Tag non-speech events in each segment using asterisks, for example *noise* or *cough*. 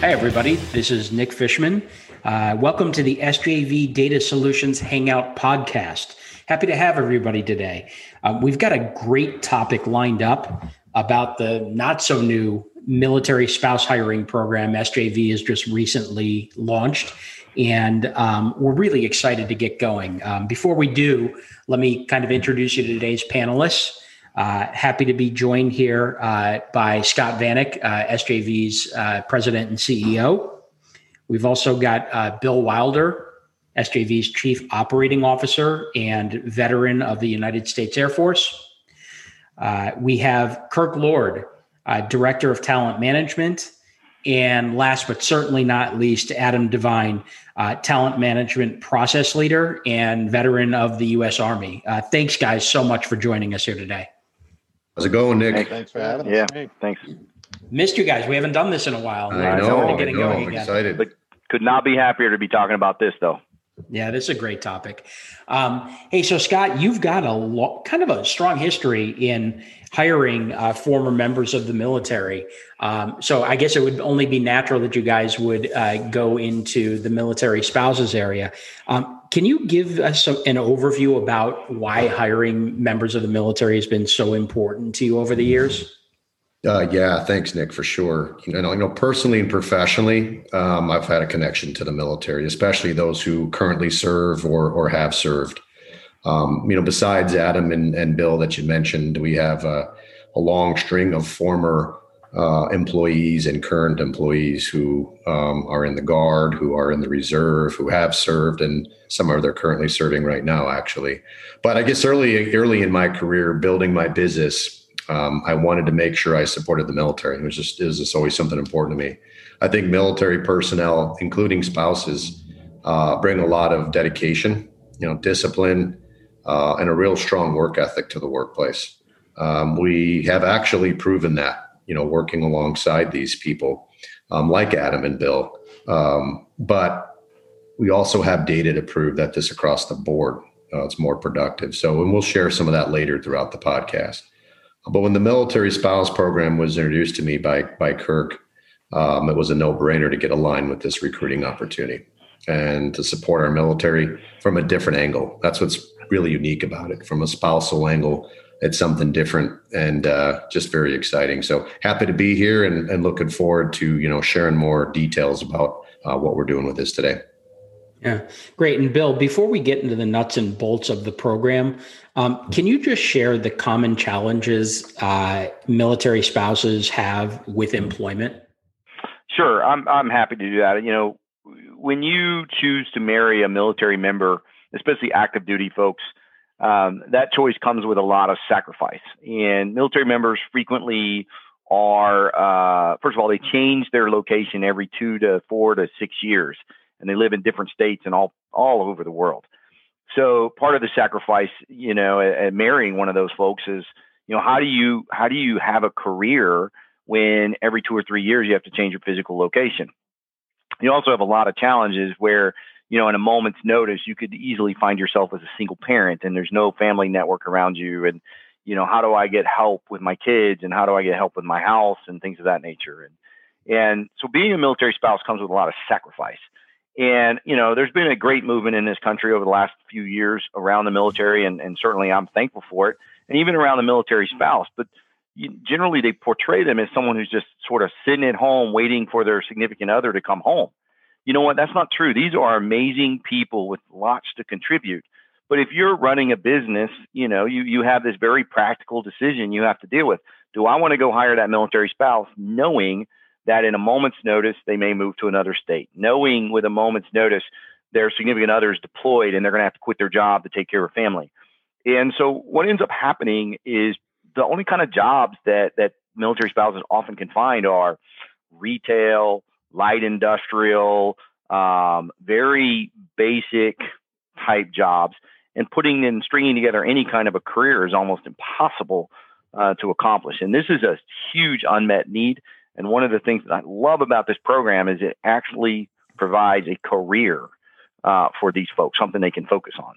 Hi, everybody. This is Nick Fishman. Uh, welcome to the SJV Data Solutions Hangout podcast. Happy to have everybody today. Uh, we've got a great topic lined up about the not so new military spouse hiring program SJV has just recently launched. And um, we're really excited to get going. Um, before we do, let me kind of introduce you to today's panelists. Uh, happy to be joined here uh, by Scott Vanek, uh, SJV's uh, president and CEO. We've also got uh, Bill Wilder, SJV's chief operating officer and veteran of the United States Air Force. We have Kirk Lord, director of talent management. And last but certainly not least, Adam Devine, talent management process leader and veteran of the U.S. Army. thanks, guys, so much for joining us here today. How's it going, Nick? Hey, thanks for having yeah, us. Yeah, thanks. Missed you guys. We haven't done this in a while. I know. I know. I'm excited. But could not be happier to be talking about this, though. Yeah, this is a great topic. Um, hey, so Scott, you've got a lo- kind of a strong history in hiring uh, former members of the military. Um, so I guess it would only be natural that you guys would uh, go into the military spouses area. Um, can you give us an overview about why hiring members of the military has been so important to you over the years? Uh, yeah, thanks, Nick, for sure. You know, you know, personally and professionally, um, I've had a connection to the military, especially those who currently serve or or have served. Um, you know, besides Adam and, and Bill that you mentioned, we have a, a long string of former uh, employees and current employees who um, are in the guard, who are in the reserve, who have served, and some are they're currently serving right now, actually. But I guess early early in my career, building my business, um, I wanted to make sure I supported the military. It was just it was always something important to me. I think military personnel, including spouses, uh, bring a lot of dedication, you know, discipline, uh, and a real strong work ethic to the workplace. Um, we have actually proven that you know, working alongside these people um, like Adam and Bill. Um, but we also have data to prove that this across the board, uh, it's more productive. So, and we'll share some of that later throughout the podcast. But when the military spouse program was introduced to me by by Kirk, um, it was a no brainer to get aligned with this recruiting opportunity and to support our military from a different angle. That's what's really unique about it, from a spousal angle it's something different and uh, just very exciting. So happy to be here and, and, looking forward to you know sharing more details about uh, what we're doing with this today. Yeah, great. And Bill, before we get into the nuts and bolts of the program, um, can you just share the common challenges uh, military spouses have with employment? Sure, I'm I'm happy to do that. You know, when you choose to marry a military member, especially active duty folks um, that choice comes with a lot of sacrifice. And military members frequently are, uh, first of all, they change their location every two to four to six years, and they live in different states and all all over the world. So part of the sacrifice, you know, at, at marrying one of those folks is, you know, how do you how do you have a career when every two or three years you have to change your physical location? You also have a lot of challenges where you know, in a moment's notice, you could easily find yourself as a single parent and there's no family network around you. And, you know, how do I get help with my kids and how do I get help with my house and things of that nature? And, and so being a military spouse comes with a lot of sacrifice. And, you know, there's been a great movement in this country over the last few years around the military, and, and certainly I'm thankful for it, and even around the military spouse. But generally, they portray them as someone who's just sort of sitting at home waiting for their significant other to come home you know what? That's not true. These are amazing people with lots to contribute. But if you're running a business, you know, you, you have this very practical decision you have to deal with. Do I want to go hire that military spouse knowing that in a moment's notice they may move to another state, knowing with a moment's notice their significant other is deployed and they're going to have to quit their job to take care of family. And so what ends up happening is the only kind of jobs that that military spouses often can find are retail, light industrial, um, very basic type jobs. And putting and stringing together any kind of a career is almost impossible uh, to accomplish. And this is a huge unmet need. And one of the things that I love about this program is it actually provides a career uh, for these folks, something they can focus on.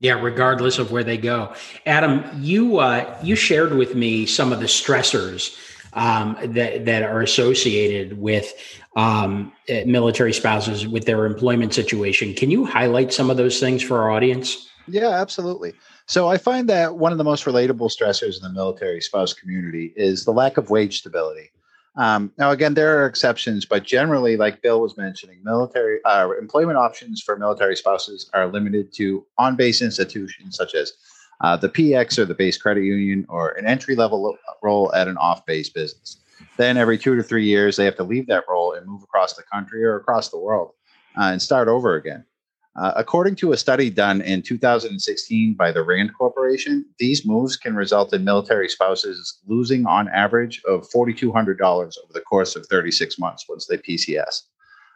Yeah, regardless of where they go. Adam, you uh, you shared with me some of the stressors um, that that are associated with um, eh, military spouses with their employment situation. Can you highlight some of those things for our audience? Yeah, absolutely. So I find that one of the most relatable stressors in the military spouse community is the lack of wage stability. Um, now, again, there are exceptions, but generally, like Bill was mentioning, military uh, employment options for military spouses are limited to on-base institutions such as uh, the PX or the base credit union, or an entry-level role at an off-base business. Then, every two to three years, they have to leave that role and move across the country or across the world uh, and start over again. Uh, according to a study done in 2016 by the RAND Corporation, these moves can result in military spouses losing on average of $4,200 over the course of 36 months once they PCS.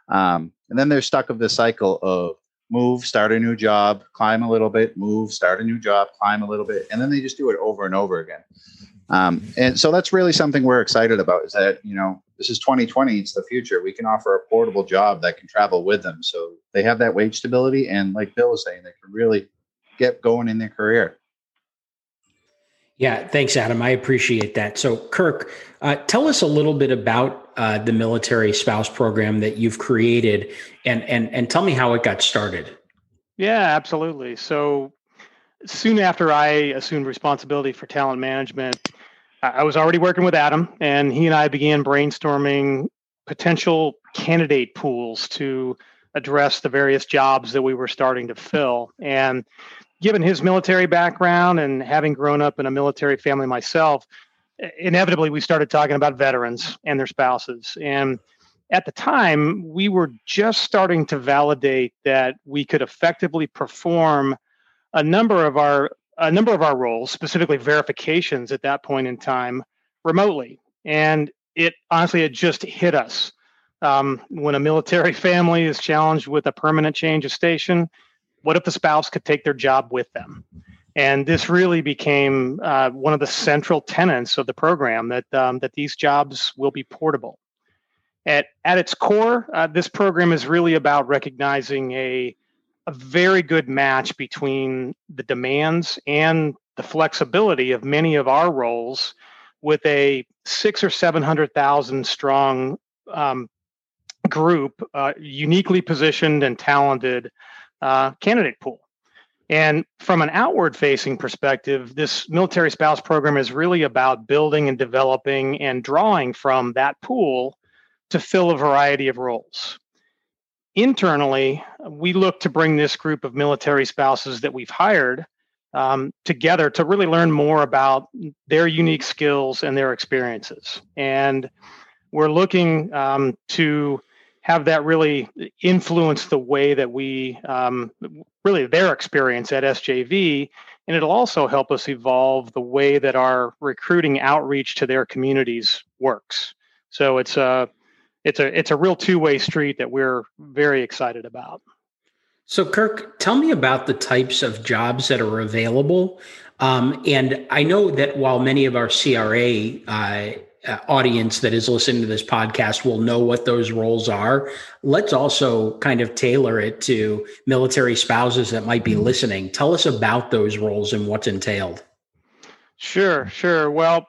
Um, and then they're stuck of the cycle of move, start a new job, climb a little bit, move, start a new job, climb a little bit, and then they just do it over and over again. Um, and so that's really something we're excited about is that, you know, this is 2020, it's the future. We can offer a portable job that can travel with them. So they have that wage stability. And like Bill was saying, they can really get going in their career. Yeah, thanks, Adam. I appreciate that. So, Kirk, uh, tell us a little bit about uh, the military spouse program that you've created, and and and tell me how it got started. Yeah, absolutely. So, soon after I assumed responsibility for talent management, I was already working with Adam, and he and I began brainstorming potential candidate pools to address the various jobs that we were starting to fill. And given his military background and having grown up in a military family myself, inevitably we started talking about veterans and their spouses. And at the time, we were just starting to validate that we could effectively perform a number of our a number of our roles, specifically verifications at that point in time, remotely. And it honestly, it just hit us. Um, when a military *laughs* family is challenged with a permanent change of station, what if the spouse could take their job with them? And this really became uh, one of the central tenets of the program that um, that these jobs will be portable. At at its core, uh, this program is really about recognizing a a very good match between the demands and the flexibility of many of our roles with a six or seven hundred thousand strong um, group, uh, uniquely positioned and talented uh, candidate pool. And from an outward facing perspective, this military spouse program is really about building and developing and drawing from that pool to fill a variety of roles internally, we look to bring this group of military spouses that we've hired um, together to really learn more about their unique skills and their experiences. And we're looking um, to have that really influence the way that we um, really their experience at SJV. And it'll also help us evolve the way that our recruiting outreach to their communities works. So it's a it's a it's a real two way street that we're very excited about. So, Kirk, tell me about the types of jobs that are available. Um, and I know that while many of our CRA uh, uh, audience that is listening to this podcast will know what those roles are, let's also kind of tailor it to military spouses that might be listening. Tell us about those roles and what's entailed. Sure, sure. Well,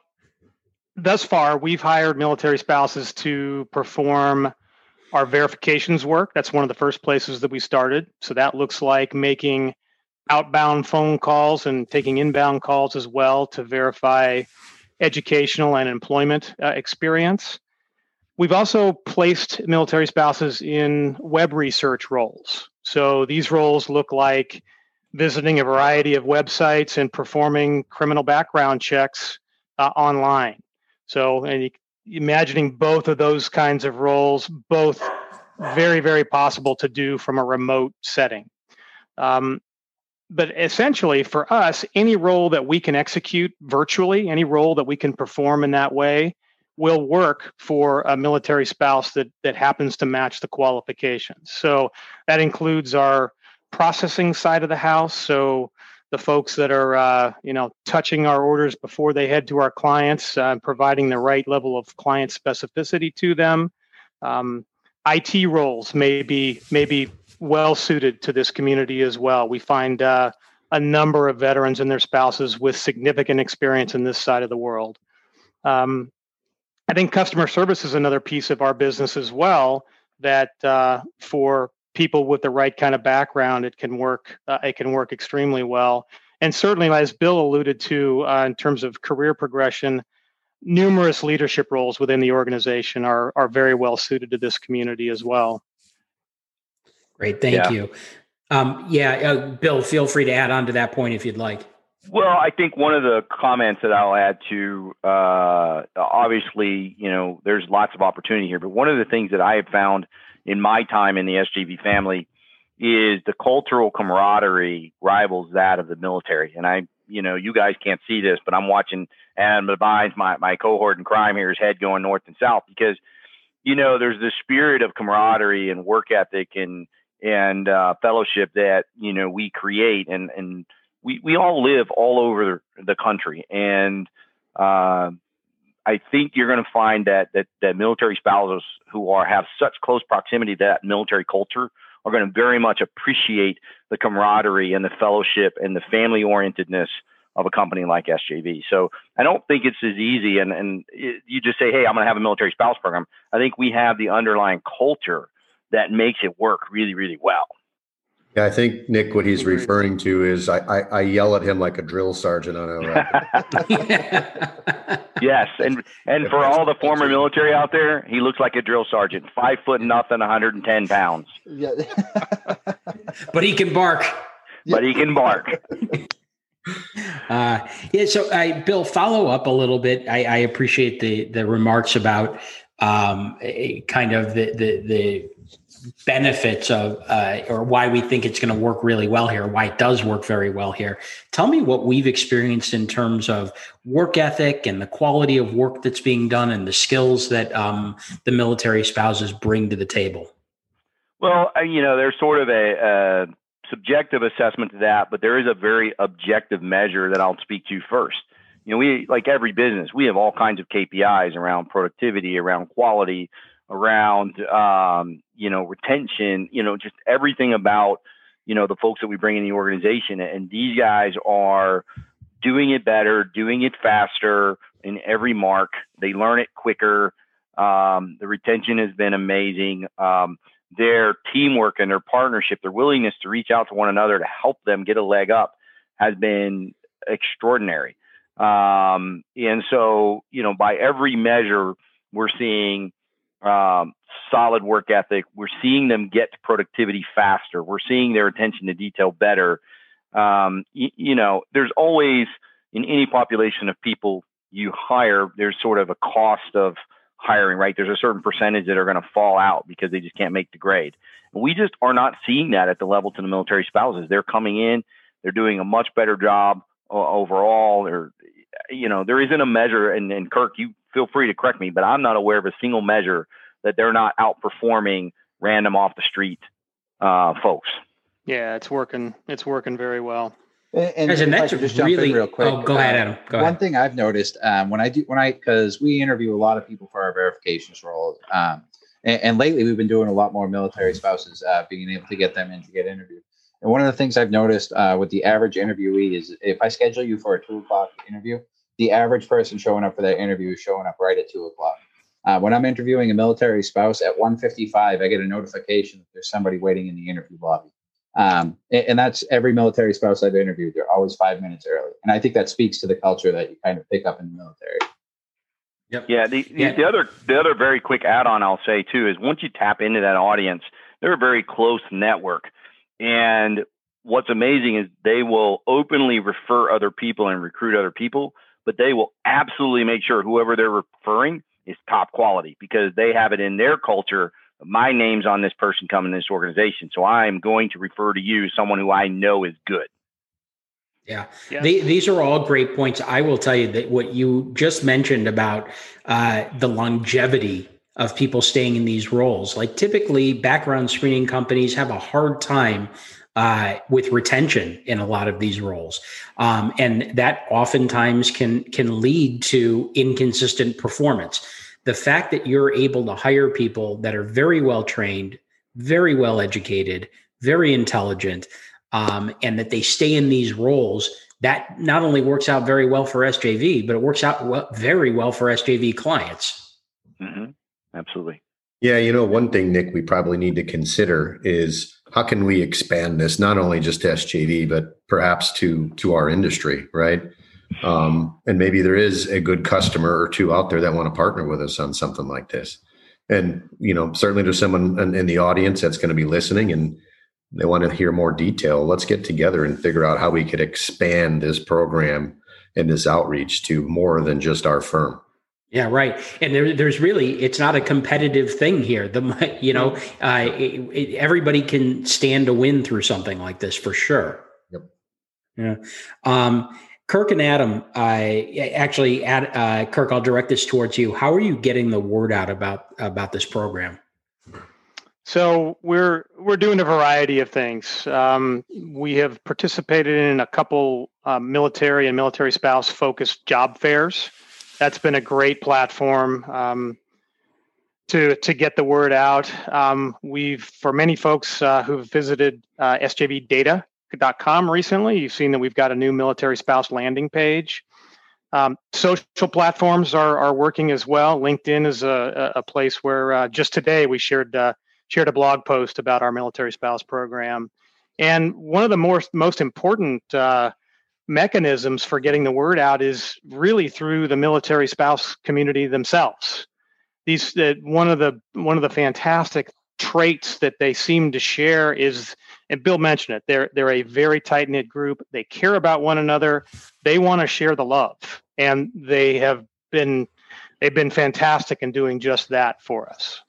thus far, we've hired military spouses to perform our verifications work. That's one of the first places that we started. So that looks like making outbound phone calls and taking inbound calls as well to verify educational and employment uh, experience. We've also placed military spouses in web research roles. So these roles look like visiting a variety of websites and performing criminal background checks uh, online. So, and imagining both of those kinds of roles, both very, very possible to do from a remote setting. Um, but essentially, for us, any role that we can execute virtually, any role that we can perform in that way, will work for a military spouse that that happens to match the qualifications. So that includes our processing side of the house. So the folks that are uh, you know touching our orders before they head to our clients, uh, providing the right level of client specificity to them. Um, IT roles may be may be well suited to this community as well. We find uh, a number of veterans and their spouses with significant experience in this side of the world. Um, I think customer service is another piece of our business as well. That uh, for people with the right kind of background, it can work. Uh, it can work extremely well. And certainly, as Bill alluded to, uh, in terms of career progression, numerous leadership roles within the organization are are very well suited to this community as well. Great, thank yeah. you. Um, yeah, uh, Bill, feel free to add on to that point if you'd like. Well, I think one of the comments that I'll add to, uh, obviously, you know, there's lots of opportunity here, but one of the things that I have found in my time in the SJV family is the cultural camaraderie rivals that of the military. And I, you know, you guys can't see this, but I'm watching Adam Devines, my, my cohort in crime here, his head going north and south because, you know, there's this spirit of camaraderie and work ethic and, and uh, fellowship that, you know, we create. And, and, we, we all live all over the country. And uh, I think you're going to find that, that, that military spouses who are have such close proximity to that military culture are going to very much appreciate the camaraderie and the fellowship and the family orientedness of a company like SJV. So I don't think it's as easy. And, and it, you just say, hey, I'm going to have a military spouse program. I think we have the underlying culture that makes it work really, really well. Yeah, I think Nick, what he's referring to is I, I, I yell at him like a drill sergeant on a. *laughs* *laughs* yes, and and for all the former military out there, he looks like a drill sergeant, five foot nothing, 110 pounds. Yeah, *laughs* but he can bark. But he can bark. Uh, yeah, so I, Bill, follow up a little bit. I, I appreciate the the remarks about um, kind of the the the benefits of uh, or why we think it's going to work really well here why it does work very well here. Tell me what we've experienced in terms of work ethic and the quality of work that's being done and the skills that um, the military spouses bring to the table. Well you know there's sort of a, a subjective assessment to that but there is a very objective measure that i'll speak to first. You know we like every business we have all kinds of kpis around productivity around quality around um, you know retention you know just everything about you know the folks that we bring in the organization. And these guys are doing it better doing it faster in every mark. They learn it quicker. Um, the retention has been amazing. Um, their teamwork and their partnership their willingness to reach out to one another to help them get a leg up has been extraordinary. Um, and so you know by every measure we're seeing um, solid work ethic. We're seeing them get to productivity faster. We're seeing their attention to detail better. Um, y- you know, there's always in any population of people you hire, there's sort of a cost of hiring, right? There's a certain percentage that are going to fall out because they just can't make the grade. We just are not seeing that at the level to the military spouses. They're coming in, they're doing a much better job overall. They're, you know, there isn't a measure, and, and Kirk, you feel free to correct me, but I'm not aware of a single measure that they're not outperforming random off the street uh, folks. Yeah, it's working. It's working very well. And, and, that's just jump really, in real quick. Oh, go ahead, Adam. Go one ahead. thing I've noticed um, when I do when I because we interview a lot of people for our verifications role, um, and, and, lately we've been doing a lot more military spouses, uh, being able to get them in to get interviewed. And one of the things I've noticed uh, with the average interviewee is if I schedule you for a two o'clock interview, the average person showing up for that interview is showing up right at two o'clock. Uh, when I'm interviewing a military spouse at 1:55, I get a notification that there's somebody waiting in the interview lobby. Um, and, and, that's every military spouse I've interviewed. They're always five minutes early, and I think that speaks to the culture that you kind of pick up in the military. Yep. Yeah. The, yeah. the other the other very quick add-on I'll say too is once you tap into that audience, they're a very close network, and what's amazing is they will openly refer other people and recruit other people but they will absolutely make sure whoever they're referring is top quality because they have it in their culture. My name's on this person coming to this organization. So I'm going to refer to you, someone who I know is good. Yeah, yes. they, these are all great points. I will tell you that what you just mentioned about uh, the longevity of people staying in these roles, like typically background screening companies have a hard time uh, with retention in a lot of these roles, um, and that oftentimes can can lead to inconsistent performance. The fact that you're able to hire people that are very well trained, very well educated, very intelligent, um, and that they stay in these roles, that not only works out very well for SJV, but it works out well, very well for SJV clients. Mm-hmm. Absolutely. Yeah, you know, one thing, Nick, we probably need to consider is how can we expand this not only just to SJV, but perhaps to to our industry, right? Um, and maybe there is a good customer or two out there that want to partner with us on something like this. And you know, certainly there's someone in, in the audience that's going to be listening and they want to hear more detail. Let's get together and figure out how we could expand this program and this outreach to more than just our firm. Yeah, right. And there, there's really, it's not a competitive thing here. The, *laughs* you know, uh, it, it, everybody can stand to win through something like this for sure. Yep. Yeah. Um, Kirk and Adam, I actually, uh, Kirk, I'll direct this towards you. How are you getting the word out about about this program? So we're we're doing a variety of things. Um, we have participated in a couple uh, military and military spouse focused job fairs that's been a great platform um, to to get the word out. Um, we've for many folks uh, who've visited uh, sjvdata.com recently, you've seen that we've got a new military spouse landing page. Um, social platforms are are working as well. LinkedIn is a, a place where uh, just today we shared uh, shared a blog post about our military spouse program. And one of the most most important uh, mechanisms for getting the word out is really through the military spouse community themselves. These that one of the one of the fantastic traits that they seem to share is and Bill mentioned it they're they're a very tight knit group. They care about one another. They want to share the love. And they have been they've been fantastic in doing just that for us.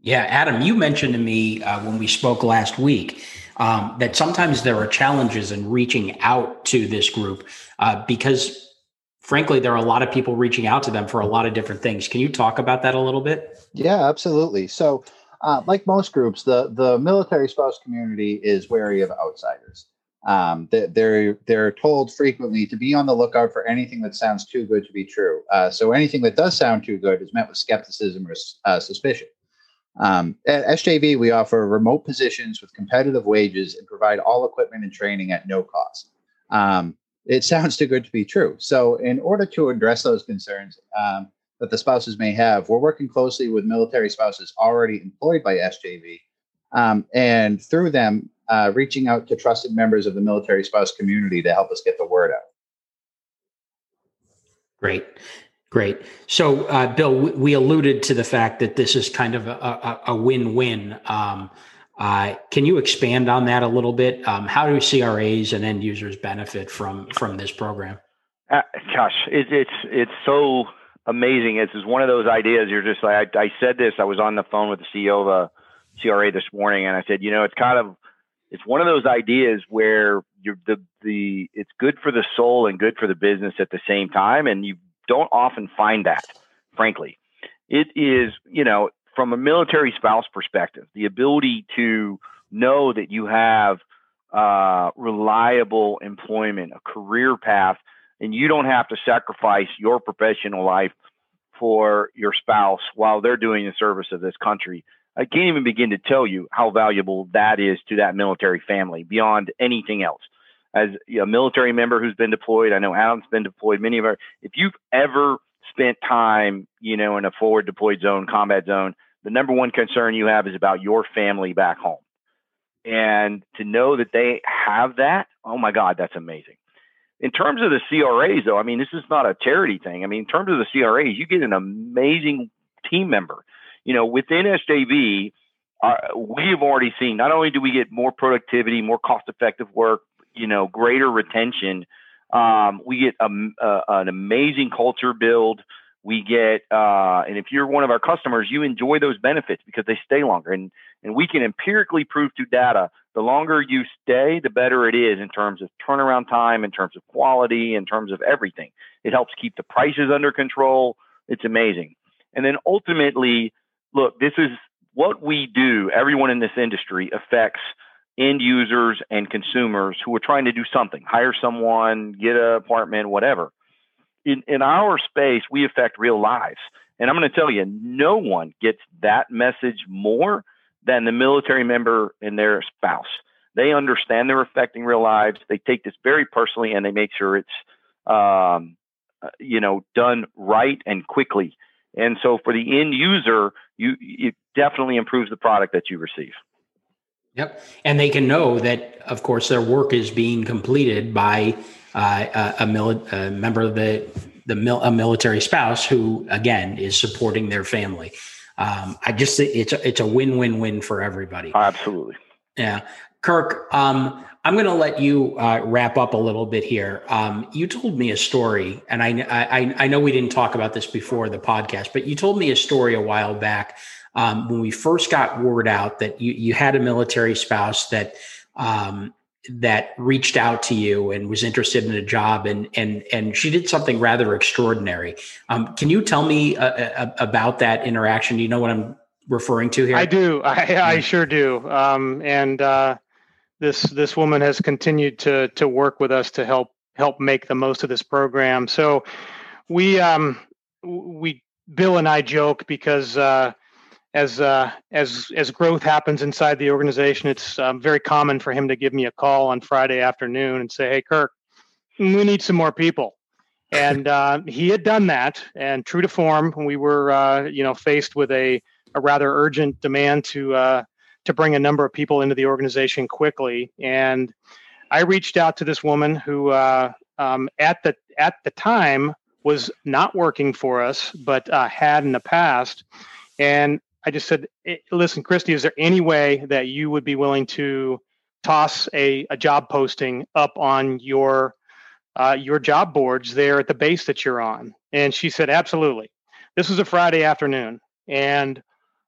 Yeah Adam you mentioned to me uh, when we spoke last week um, that sometimes there are challenges in reaching out to this group uh, because frankly there are a lot of people reaching out to them for a lot of different things can you talk about that a little bit yeah absolutely so uh, like most groups the the military spouse community is wary of outsiders um, they're they're told frequently to be on the lookout for anything that sounds too good to be true. Uh, so anything that does sound too good is met with skepticism or uh, suspicion. Um, at SJV, we offer remote positions with competitive wages and provide all equipment and training at no cost. Um, it sounds too good to be true. So, in order to address those concerns um, that the spouses may have, we're working closely with military spouses already employed by SJV, um, and through them, uh, reaching out to trusted members of the military spouse community to help us get the word out. Great. Great. So, uh, Bill, we alluded to the fact that this is kind of a, a, a win-win. Um, uh, can you expand on that a little bit? Um, how do CRAs and end users benefit from from this program? Uh, gosh, it, it's it's so amazing. It's one of those ideas. You're just like I, I said this. I was on the phone with the CEO of a CRA this morning, and I said, you know, it's kind of it's one of those ideas where you're the the it's good for the soul and good for the business at the same time, and you don't often find that, frankly. It is, you know, from a military spouse perspective, the ability to know that you have uh, reliable employment, a career path, and you don't have to sacrifice your professional life for your spouse while they're doing the service of this country. I can't even begin to tell you how valuable that is to that military family beyond anything else as a military member who's been deployed. I know Adam's been deployed. Many of our, if you've ever spent time, you know, in a forward deployed zone, combat zone, the number one concern you have is about your family back home. And to know that they have that, oh my God, that's amazing. In terms of the CRAs, though, I mean, this is not a charity thing. I mean, in terms of the CRAs, you get an amazing team member. You know, within SJV, uh, we've already seen not only do we get more productivity, more cost effective work, you know greater retention. Um, we get a, a, an amazing culture build. We get, uh, and if you're one of our customers, you enjoy those benefits because they stay longer. And and we can empirically prove through data the longer you stay, the better it is in terms of turnaround time, in terms of quality, in terms of everything. It helps keep the prices under control. It's amazing. And then ultimately, look, this is what we do. Everyone in this industry affects end users and consumers who are trying to do something, hire someone, get an apartment, whatever. In, in our space, we affect real lives. And I'm going to tell you, no one gets that message more than the military member and their spouse. They understand they're affecting real lives. They take this very personally and they make sure it's, um, you know, done right and quickly. And so for the end user, you it definitely improves the product that you receive. Yep, and they can know that, of course, their work is being completed by uh, a, a, mili- a, member of the the mil- a military spouse who, again, is supporting their family. Um, I just it's a, it's a win win win for everybody. Absolutely. Yeah, Kirk. Um, I'm going to let you uh, wrap up a little bit here. Um, you told me a story, and I, I, I know we didn't talk about this before the podcast, but you told me a story a while back um, when we first got word out that you you had a military spouse that um, that reached out to you and was interested in a job, and and and she did something rather extraordinary. Um, can you tell me uh, uh about that interaction? Do you know what I'm referring to here? I do. *laughs* I, I sure do. Um, and uh, this this woman has continued to to work with us to help help make the most of this program. So we um we Bill and I joke because uh, as uh, as as growth happens inside the organization, it's um, very common for him to give me a call on Friday afternoon and say, "Hey, Kirk, we need some more people." *laughs* And uh, he had done that, and true to form, we were uh, you know faced with a a rather urgent demand to uh, to bring a number of people into the organization quickly. And I reached out to this woman who, uh, um, at the at the time, was not working for us, but uh, had in the past. And I just said, eh, "Listen, Christy, is there any way that you would be willing to toss a, a job posting up on your uh, your job boards there at the base that you're on?" And she said, "Absolutely." This was a Friday afternoon, and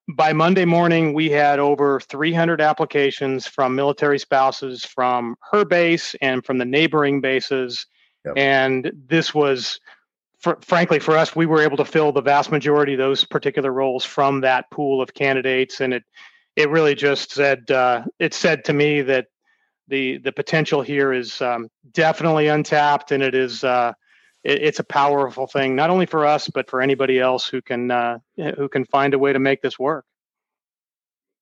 by Monday morning, we had over 300 applications from military spouses from her base and from the neighboring bases. Yep. And this was, for, frankly, for us, we were able to fill the vast majority of those particular roles from that pool of candidates. And it, it really just said, uh, it said to me that the the potential here is um, definitely untapped, and it is. Uh, it, it's a powerful thing, not only for us, but for anybody else who can uh, who can find a way to make this work.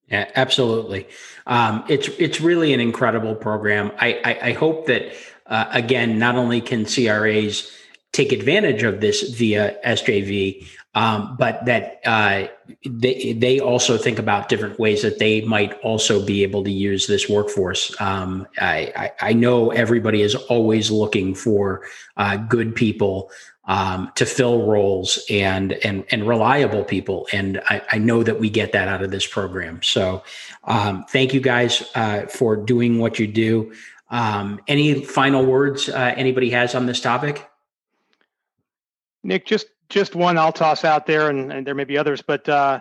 Yeah, absolutely. Um, it's it's really an incredible program. I I, I hope that uh, again, not only can CRAs take advantage of this via SJV, um, but that uh, they they also think about different ways that they might also be able to use this workforce. Um, I, I, I know everybody is always looking for uh, good people um, to fill roles and and and reliable people, and I, I, know that we get that out of this program. So, um, thank you guys uh, for doing what you do. Um, any final words uh, anybody has on this topic? Nick, just just one I'll toss out there, and, and there may be others, but uh,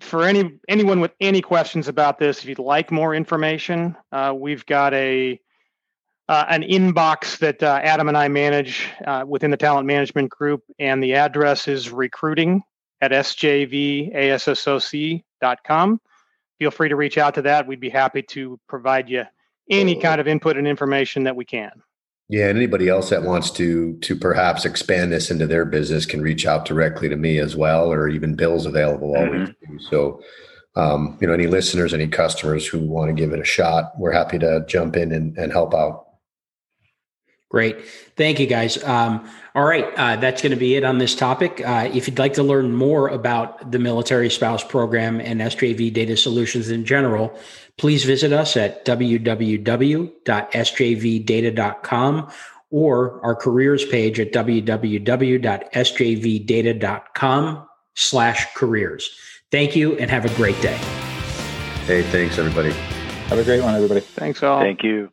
for any anyone with any questions about this, if you'd like more information, uh, we've got a uh, an inbox that uh, Adam and I manage uh, within the talent management group, and the address is recruiting at sjvassoc.com. Feel free to reach out to that. We'd be happy to provide you any kind of input and information that we can. Yeah, and anybody else that wants to to perhaps expand this into their business can reach out directly to me as well, or even Bill's available always. Mm-hmm. So, um, you know, any listeners, any customers who want to give it a shot, we're happy to jump in and, and help out. Great. Thank you, guys. Um, all right. Uh, that's going to be it on this topic. Uh, if you'd like to learn more about the Military Spouse Program and SJV Data Solutions in general, please visit us at www.sjvdata.com or our careers page at www.sjvdata.com slash careers. Thank you and have a great day. Hey, thanks, everybody. Have a great one, everybody. Thanks all. Thank you.